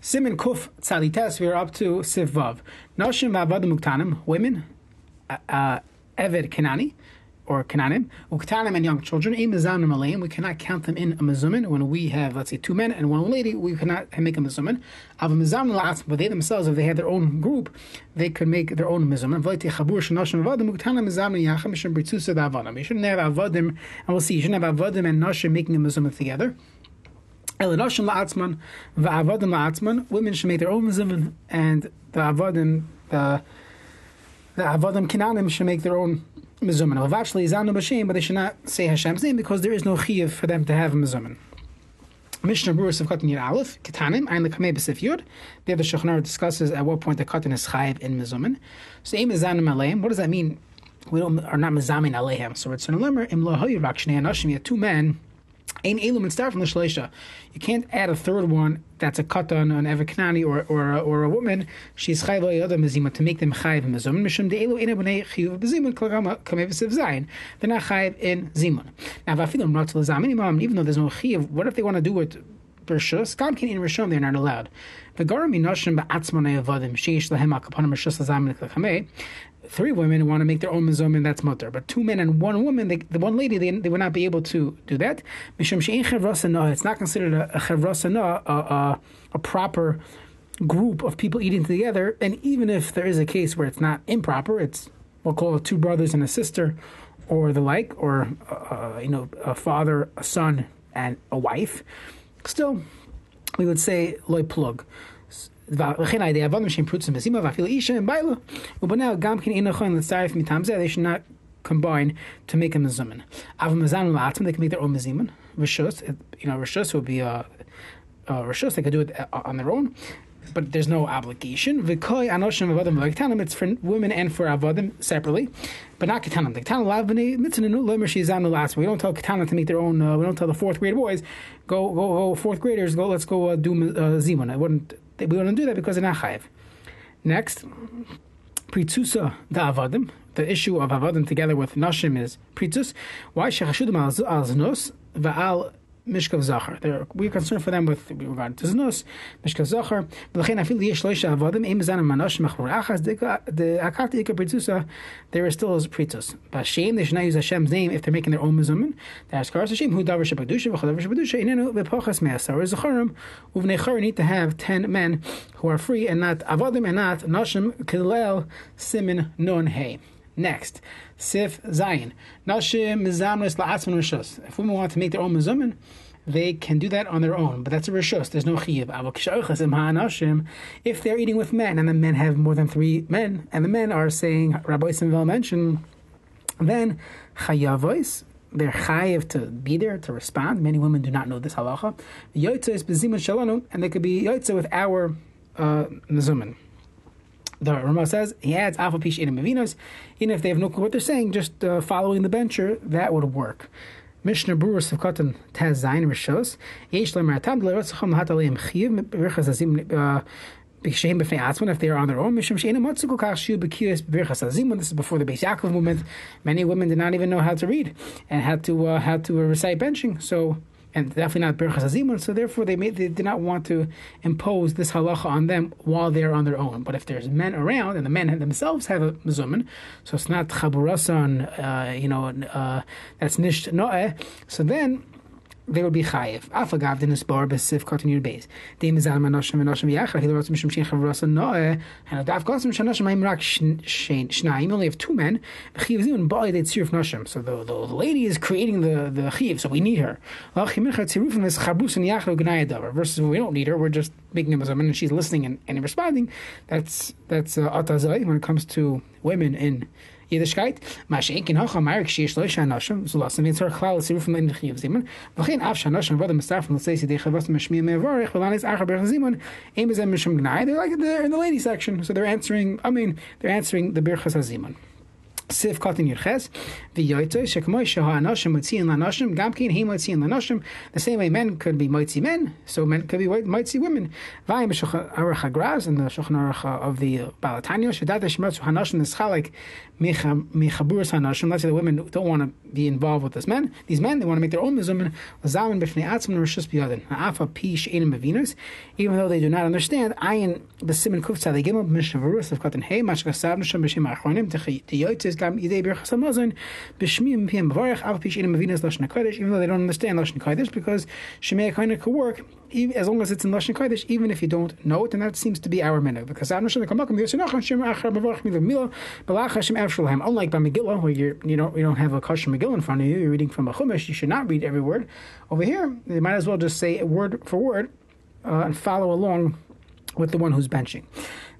Simin Kuf Tzalites, we are up to Sivvav. Nashim Vavadim Uktanim, women, uh, uh, Eved Kenani, or Kananim, Uktanim and young children, a Mizanim Alayim, we cannot count them in a Mizumin. When we have, let's say, two men and one lady, we cannot make a Mizumin. Av Mizam La'atz, but they themselves, if they had their own group, they could make their own Mizumin. V'leti Chabur Shanashim Vadim, Uktanim Mizam Yachim, Mishim Britzusa Davanim. You shouldn't have Avadim, and we'll see, you shouldn't have Avadim and Nashim making a Mizumin together. Elinashim la'atzman, la'atzman. Women should make their own mezuzah, and the avadim, the the avadim kinanim should make their own mezuzah. Actually, zanu b'shem, but they should not say Hashem's name because there is no chiyuv for them to have a mezuzah. Mishnah Berurah of Katan Yud Aleph, Ketanim, Ein Lekamei B'Sif Yud. There the Shulchan discusses at what point the Katan is chayiv in mezumin. So, Aim is zanim aleim. What does that mean? We don't are not mezamin aleihem. So it's an alemer im lo hayu v'akshnei anashim. Have two men Ein Elum and start from the Shleisha. You can't add a third one that's a katan, an evaknani, or or or a woman. She's chayv other mezima to make them chayv mezum. Mishum de elu ina b'nei chiyuv b'zimun klagama kamev zayin. They're not chayv in zimun. Now vafilim not to l'zamin imam. Even though there's no chiyuv, what if they want to do it? Gam Rishon, they're not allowed. Three women want to make their own mezumin, that's mutter. But two men and one woman, they, the one lady, they, they would not be able to do that. It's not considered a, a a, a, a proper group of people eating together. And even if there is a case where it's not improper, it's we'll call it two brothers and a sister, or the like, or uh, you know, a father, a son, and a wife still, we would say loy plug. They should not combine to make a mezuman. Av mezan la'atzim, they can make their own mezuman. Rishus, you know, rishus would be uh, uh, a, a rishus. They could do it uh, on their own but there's no obligation. V'koi anoshim avodim v'ketanim, it's for women and for avodim separately, but not ketanim. The ketanim lav b'nei mitzvah lo meshizanu last. We don't tell ketanim to make their own. Uh, we don't tell the fourth grade boys, go go go fourth graders, go let's go uh, do uh, zimun. I wouldn't we wouldn't do that because they're not chayiv. Next, pritzusa da avadim. The issue of avadim together with nashim is pritzus. Why shechashudim al znos va'al Mishkav Zachar. we're concerned for them with regard to Znus, Mishkav Zachar. V'lechein afil yesh loisha avodim im zanim manosh machmur achas the akati ika pritzusa there is still a pritzus. B'Hashem they should not use Hashem's name if they're making their own mezumin. That's karas Hashem who davar shebadusha v'chol davar shebadusha inenu v'pochas me'asar. Zacharim uvnei chor need to have ten men who are free and not avodim and not nashim kilel simin non hey. Next, Sif Zayin. Nashim La'atzman Rishus. If women want to make their own Mizumin, they can do that on their own, but that's a Rishus. There's no Chiyiv. If they're eating with men and the men have more than three men, and the men are saying, Rabbi Simvel mentioned, then Chayavois, they're chayiv to be there to respond. Many women do not know this halacha. Yotze is bezimun shalanu, and they could be yotze with our uh, the Rama says he adds alpha pish in mavinos. Even if they have no clue what they're saying, just uh, following the bencher that would work. Mishnah of Katan Taz Zayin Rishos Yesh Lemar Tam Lerotzacham Hatalim Chiv Birchas Azim B'Sheim B'Fnei Atzman if they are on their own. Mishum Sheina Matzuko Kashu B'Kiyos Birchas Azim. This is before the Beis Yaakov movement. Many women did not even know how to read and had to uh, to recite benching. So and definitely not Berachas Azimun, so therefore they made, they did not want to impose this halacha on them while they're on their own. But if there's men around and the men themselves have a mezumin, so it's not chaburasan, uh, you know, uh, that's nisht noeh, so then they would be chayiv. Afagav din esbar besif continued base. Dem izal manoshim manoshim yachar. He wrote mishum shin chavrasa noe. And daf gosim shanoshim haim rak shnaim. Only have two men. Chiv zimun bali they tziruf noshim. So the, the lady is creating the the chiv. So we need her. Versus we don't need her. We're just making a and she's listening and, and responding. That's that's uh, when it comes to women in Yiddishkeit, Mashenkin Hocha Marik Shish Loisha Noshim, Zulasim Yitzhar Chlal Siru from the Chiv Zimun, Vachin Av Brother Mustaf from the Stacey De Chavos Mashmi Mevarich, Velanis Acha Berch Zimun, Aim is they're like they're in the lady section, so they're answering, I mean, they're answering the Birchas Hazimun. Katan Shekmoy Sheha Anoshim Motziin Lanoshim, Gamkin He Motziin Lanoshim. The same way men could be Motzi men, so men could be Motzi women. Vayim Aruch HaGraz, and the Shulchan Aruch of the Balatanya, Shedat Shemotzu Hanoshim Neschalik Mechaburas Hanoshim. Let's say the women don't want to be involved with this men. These men, they want to make their own Atzim Rishus B'yadin. Afa Pi She'enim Bevinus. Even though they do not understand, Ayin the Simon Kufza, they give them Mishnah of Katan Hey, Mashka Sav Nisham B'Shem Achronim, gam idei birchas hamazon b'shmiyim piyam b'varech av pish inim avinas lashon kodesh even though they don't understand lashon kodesh because shemei kodesh could work as long as it's in lashon kodesh even if you don't know it and that seems to be our minhag. Because I'm not sure the kamakam yosinacha shem achar b'varech milah milah b'lach Hashem avshulahem unlike by Megillah where you you don't you don't have a kosher Megillah in front of you you're reading from a chumash you should not read every word. Over here you might as well just say word for word uh, and follow along with the one who's benching.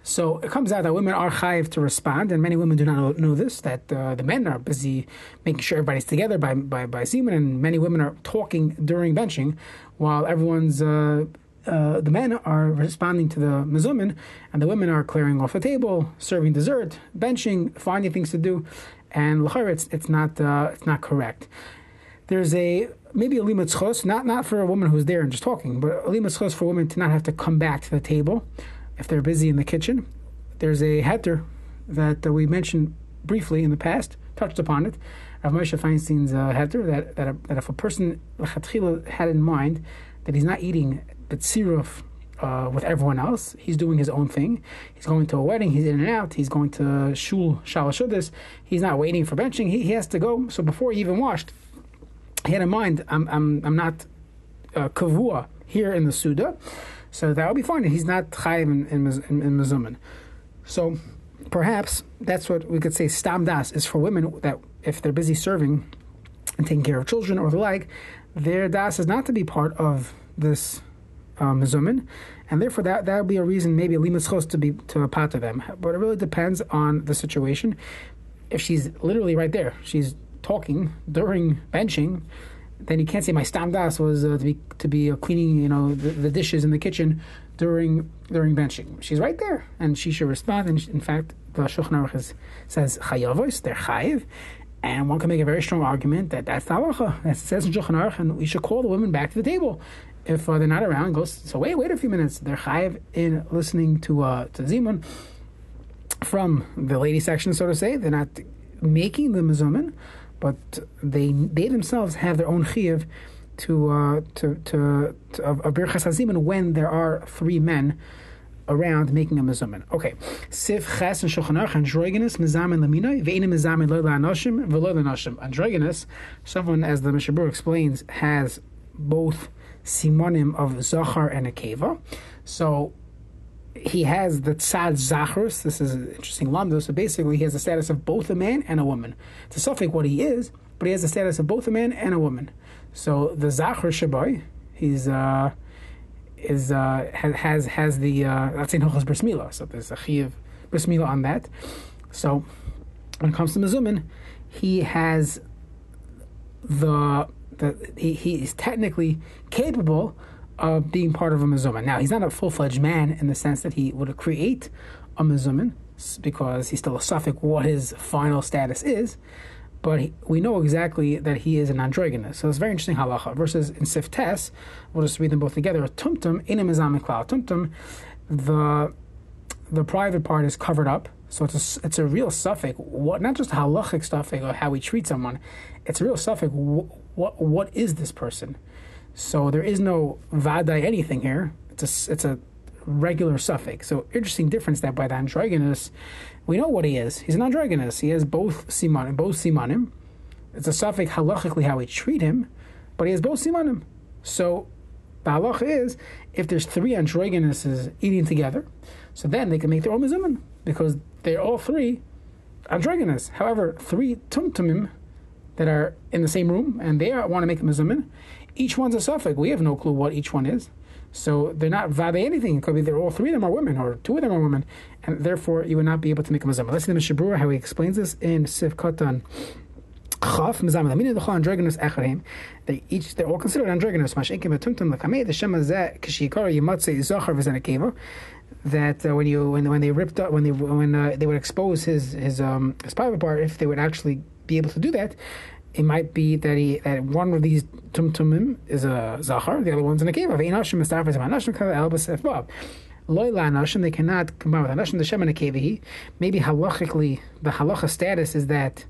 So it comes out that women are chayiv to respond, and many women do not know, this, that uh, the men are busy making sure everybody's together by, by, by semen, and many women are talking during benching while everyone's. Uh, uh, the men are responding to the mizumin, and the women are clearing off the table, serving dessert, benching, finding things to do, and l'chayr, it's it's not uh, it's not correct. There's a maybe a limatzchos, not not for a woman who's there and just talking, but a limatzchos for women to not have to come back to the table if they're busy in the kitchen. There's a heter that uh, we mentioned briefly in the past, touched upon it. Rav Moshe Feinstein's uh, heter that that, that if a person had in mind that he's not eating betziruf uh, with everyone else. He's doing his own thing. He's going to a wedding. He's in and out. He's going to shul shalashudas. He's not waiting for benching. He, he has to go. So before he even washed, he had in mind, I'm, I'm, I'm not uh, kavua here in the Suda. So that would be fine. He's not chayiv in, in, in, in. So perhaps that's what we could say stam das is for women that if they're busy serving and taking care of children or the like, their das is not to be part of this um, and therefore that that would be a reason maybe a to be to a part of them. But it really depends on the situation. If she's literally right there, she's talking during benching then you can't say my stam das was uh, to be to be uh, cleaning you know the, the, dishes in the kitchen during during benching. She's right there, and she should respond. And in fact, the Shulchan Aruch says chayavos, they're chayiv, and one can make a very strong argument that that's halacha. That says in Shulchan Aruch, and we should call the women back to the table if uh, they're not around. So wait wait a few minutes. They're chayiv in listening to uh, to Zimun from the lady section, so to say. They're not making the mezumin but they they themselves have their own chiyuv to uh, to to, to a birchas hazimun when there are three men around making a mezumin. Okay, sif ches and shulchan aruch androgynous mezamin laminoi ve'ina mezamin lo la'anoshim v'lo la'anoshim. Androgynous, someone as the Mishnah Berurah explains, has both simonim of zachar and a keva. So he has the tzad zachrus. This is an interesting lamdo. So basically, he has the status of both a man and a woman. It's a suffix what he is, but he has the status of both a man and a woman. So the zachr shaboy, he's uh, is uh, has has the uh, that's in Hilchos. So there's a chiv Bris on that. So when it comes to Mizumin, he has the the he, he is technically capable of being part of a mezuman. Now, he's not a full fledged man in the sense that he would create a mezuman because he's still a suffix what his final status is, but he, we know exactly that he is an androgynous. So it's very interesting halacha. Versus in Siftes, we'll just read them both together. Tumtum in a mizamik Tumtum, the the private part is covered up. So it's a, it's a real suffix. What not just halachic suffix or how we treat someone. It's a real suffix. What, what what is this person? So there is no vadai anything here. It's a, it's a regular suffix. So interesting difference that by the androgynous, we know what he is. He's an androgynous. He has both simanim, both simanim. It's a suffix halachically how we treat him, but he has both simanim. So the halach is if there's three androgynuses eating together, so then they can make their own mizuman because they're all three androgynous. However, three tumtumim that are in the same room and they want to make a mizuman, each one's a suffix. We have no clue what each one is. So they're not vade anything. It could be they're all three of them are women, or two of them are women, and therefore you would not be able to make a mazama. Let's see the Mishnah Berurah how he explains this in Sif Katan. Chaf mizam meaning the androgynous echarim. They each they're all considered androgynous. Mashenkim betumtum lakamei the shema zeh kishikara yimatze zachar v'zenekeva. that uh, when you when when they ripped up when they when uh, they would expose his his um his private part, if they would actually be able to do that, it might be that he that one of these tumtumim is a zachar, the other one's in a cave. Einashim mistafers anashim they cannot combine with anashim the shem in a cave. Maybe halachically, the halacha status is that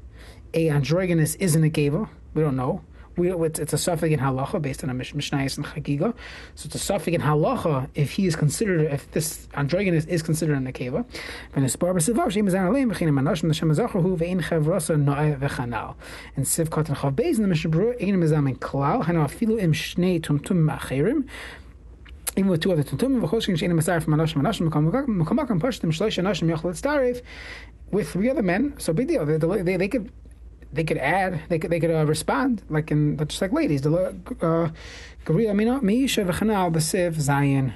a androgynous isn't a keva. We don't know we, it's, it's a suffix in halacha based on a mish, mishnayis and chagiga. So it's a suffix in halacha if he is considered, if this androgynous is considered an akeva. And siv katan chav beis in the mishnah berurah ein mezam in klal hanu afilu im shnei tumtum acherim even with two other tumtum v'choshin shein masar from anashim anashim mekamakam pashtim shloish anashim with three other men so big deal they, they, they could they could add, they could they could uh, respond like in just like ladies. The uh, Zayin